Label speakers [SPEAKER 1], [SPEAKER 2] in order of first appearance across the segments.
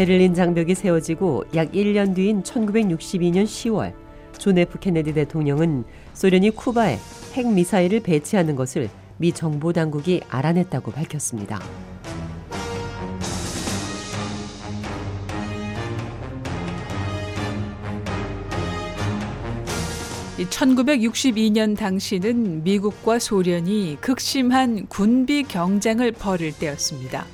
[SPEAKER 1] 베를린 장벽이 세워지고 약 1년 뒤인 1962년 10월 존 F 케네디 대통령은 소련이 쿠바에 핵 미사일을 배치하는 것을 미 정보 당국이 알아냈다고 밝혔습니다.
[SPEAKER 2] 이 1962년 당시는 미국과 소련이 극심한 군비 경쟁을 벌일 때였습니다.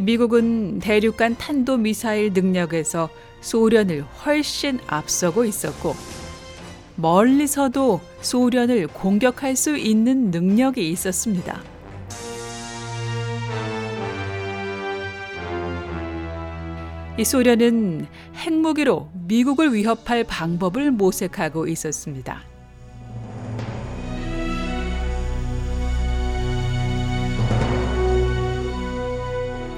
[SPEAKER 2] 미국은 대륙간 탄도 미사일 능력에서 소련을 훨씬 앞서고 있었고 멀리서도 소련을 공격할 수 있는 능력이 있었습니다. 이 소련은 핵무기로 미국을 위협할 방법을 모색하고 있었습니다.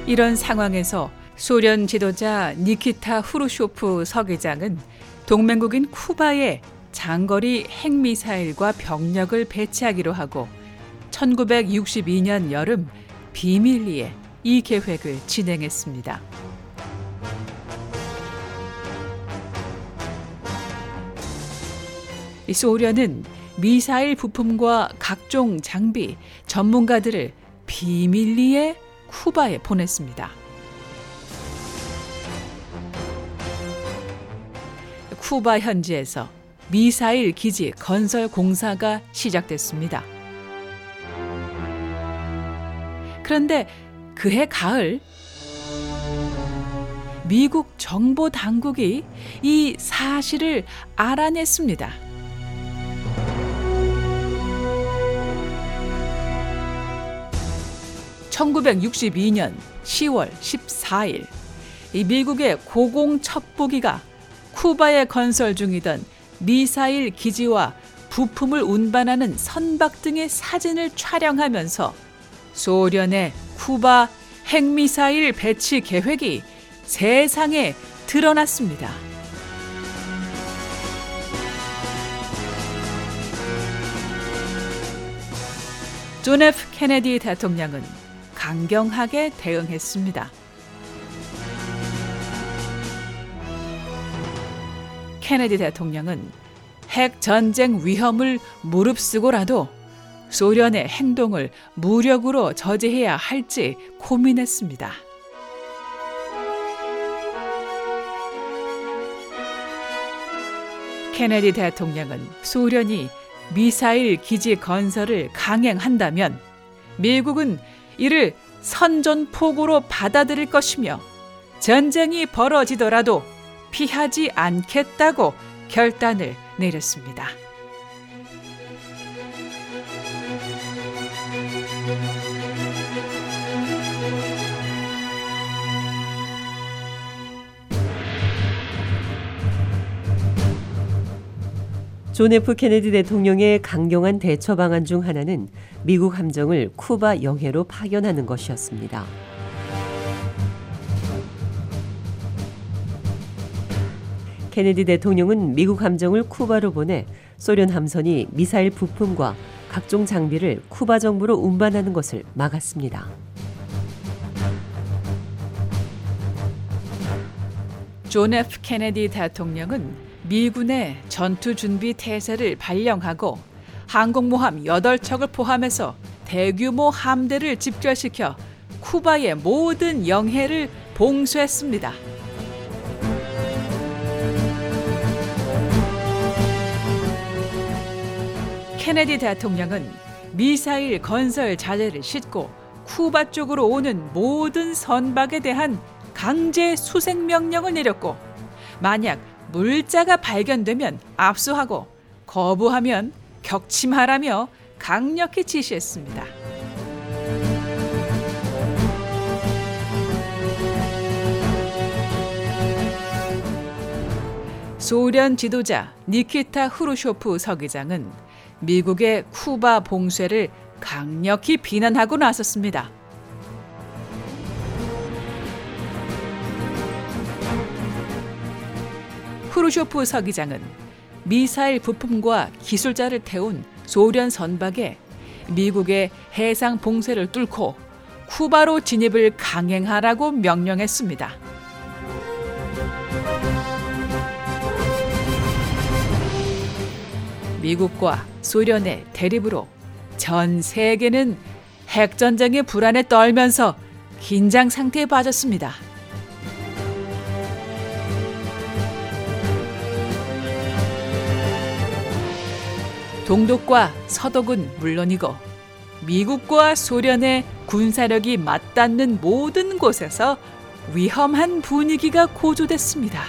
[SPEAKER 2] 이런 상황에서 소련 지도자 니키타 후르쇼프 서기장은 동맹국인 쿠바에 장거리 핵미사일과 병력을 배치하기로 하고 1962년 여름 비밀리에 이 계획을 진행했습니다. 소련은 미사일 부품과 각종 장비, 전문가들을 비밀리에 쿠바에 보냈습니다. 쿠바 현지에서 미사일 기지 건설 공사가 시작됐습니다. 그런데 그해 가을 미국 정보 당국이 이 사실을 알아냈습니다. 1962년 10월 14일 이 미국의 고공 첩보기가 쿠바에 건설 중이던 미사일 기지와 부품을 운반하는 선박 등의 사진을 촬영하면서 소련의 쿠바 핵미사일 배치 계획이 세상에 드러났습니다. 존 F 케네디 대통령은 강경하게 대응했습니다. 케네디 대통령은 핵 전쟁 위험을 무릅쓰고라도 소련의 행동을 무력으로 저지해야 할지 고민했습니다. 케네디 대통령은 소련이 미사일 기지 건설을 강행한다면 미국은 이를 선전포고로 받아들일 것이며 전쟁이 벌어지더라도 피하지 않겠다고 결단을 내렸습니다.
[SPEAKER 1] 존 F 케네디 대통령의 강경한 대처 방안 중 하나는 미국 함정을 쿠바 영해로 파견하는 것이었습니다. 케네디 대통령은 미국 함정을 쿠바로 보내 소련 함선이 미사일 부품과 각종 장비를 쿠바 정부로 운반하는 것을 막았습니다.
[SPEAKER 2] 존 F 케네디 대통령은 미군의 전투 준비 태세를 발령하고 항공모함 8척을 포함해서 대규모 함대를 집결시켜 쿠바의 모든 영해를 봉쇄했습니다. 케네디 대통령은 미사일 건설 자재를 싣고 쿠바 쪽으로 오는 모든 선박에 대한 강제 수색 명령을 내렸고 만약 물자가 발견되면 압수하고 거부하면 격침하라며 강력히 지시했습니다. 소련 지도자 니키타 후르쇼프 서기장은 미국의 쿠바 봉쇄를 강력히 비난하고 나섰습니다. 후르쇼프 서기장은 미사일 부품과 기술자를 태운 소련 선박에 미국의 해상 봉쇄를 뚫고 쿠바로 진입을 강행하라고 명령했습니다. 미국과 소련의 대립으로 전 세계는 핵전쟁의 불안에 떨면서 긴장 상태에 빠졌습니다. 동독과 서독은 물론이고 미국과 소련의 군사력이 맞닿는 모든 곳에서 위험한 분위기가 고조됐습니다.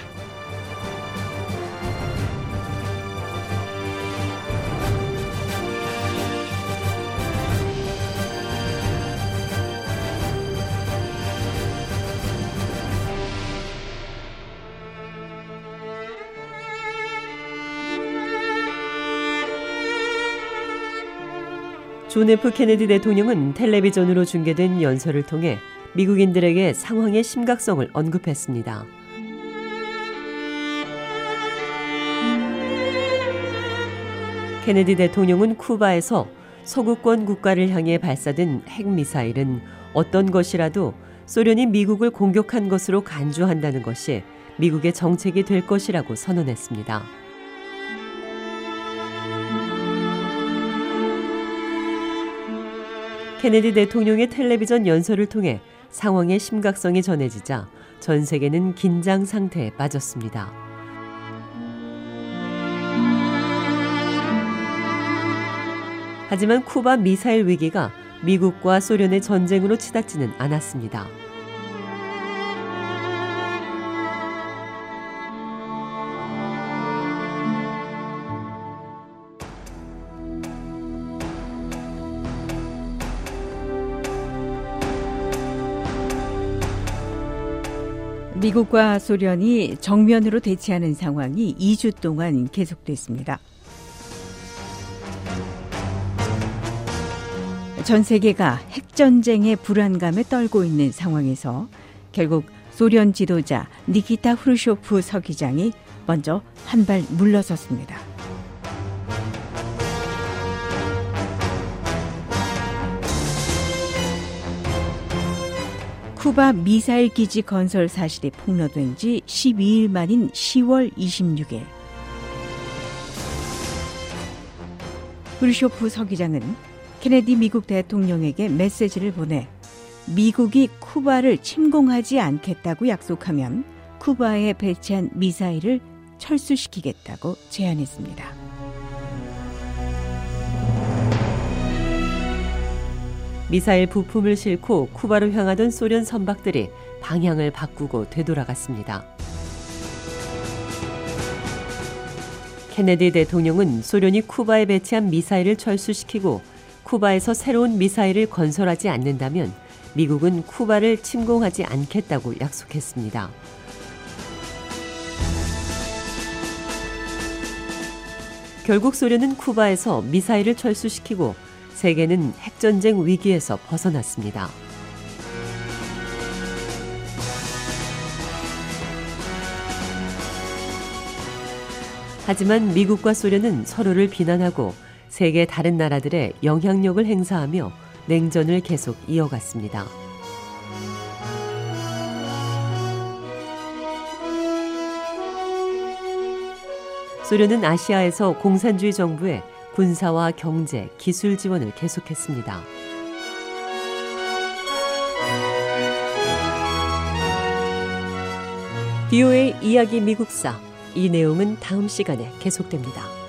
[SPEAKER 1] 존 F 케네디 대통령은 텔레비전으로 중계된 연설을 통해 미국인들에게 상황의 심각성을 언급했습니다. 케네디 대통령은 쿠바에서 서구권 국가를 향해 발사된 핵미사일은 어떤 것이라도 소련이 미국을 공격한 것으로 간주한다는 것이 미국의 정책이 될 것이라고 선언했습니다. 케네디 대통령의 텔레비전 연설을 통해 상황의 심각성이 전해지자 전 세계는 긴장 상태에 빠졌습니다. 하지만 쿠바 미사일 위기가 미국과 소련의 전쟁으로 치닫지는 않았습니다.
[SPEAKER 3] 미국과 소련이 정면으로 대치하는 상황이 2주 동안 계속됐습니다. 전 세계가 핵전쟁의 불안감에 떨고 있는 상황에서 결국 소련 지도자 니키타 후르쇼프 서기장이 먼저 한 발 물러섰습니다. 쿠바 미사일 기지 건설 사실이 폭로된 지 12일 만인 10월 26일. 후르쇼프 서기장은 케네디 미국 대통령에게 메시지를 보내 미국이 쿠바를 침공하지 않겠다고 약속하면 쿠바에 배치한 미사일을 철수시키겠다고 제안했습니다.
[SPEAKER 1] 미사일 부품을 싣고 쿠바로 향하던 소련 선박들이 방향을 바꾸고 되돌아갔습니다. 케네디 대통령은 소련이 쿠바에 배치한 미사일을 철수시키고 쿠바에서 새로운 미사일을 건설하지 않는다면 미국은 쿠바를 침공하지 않겠다고 약속했습니다. 결국 소련은 쿠바에서 미사일을 철수시키고 세계는 핵전쟁 위기에서 벗어났습니다. 하지만 미국과 소련은 서로를 비난하고 세계 다른 나라들의 영향력을 행사하며 냉전을 계속 이어갔습니다. 소련은 아시아에서 공산주의 정부에 군사와 경제, 기술 지원을 계속했습니다. 비오의 이야기 미국사 이 내용은 다음 시간에 계속됩니다.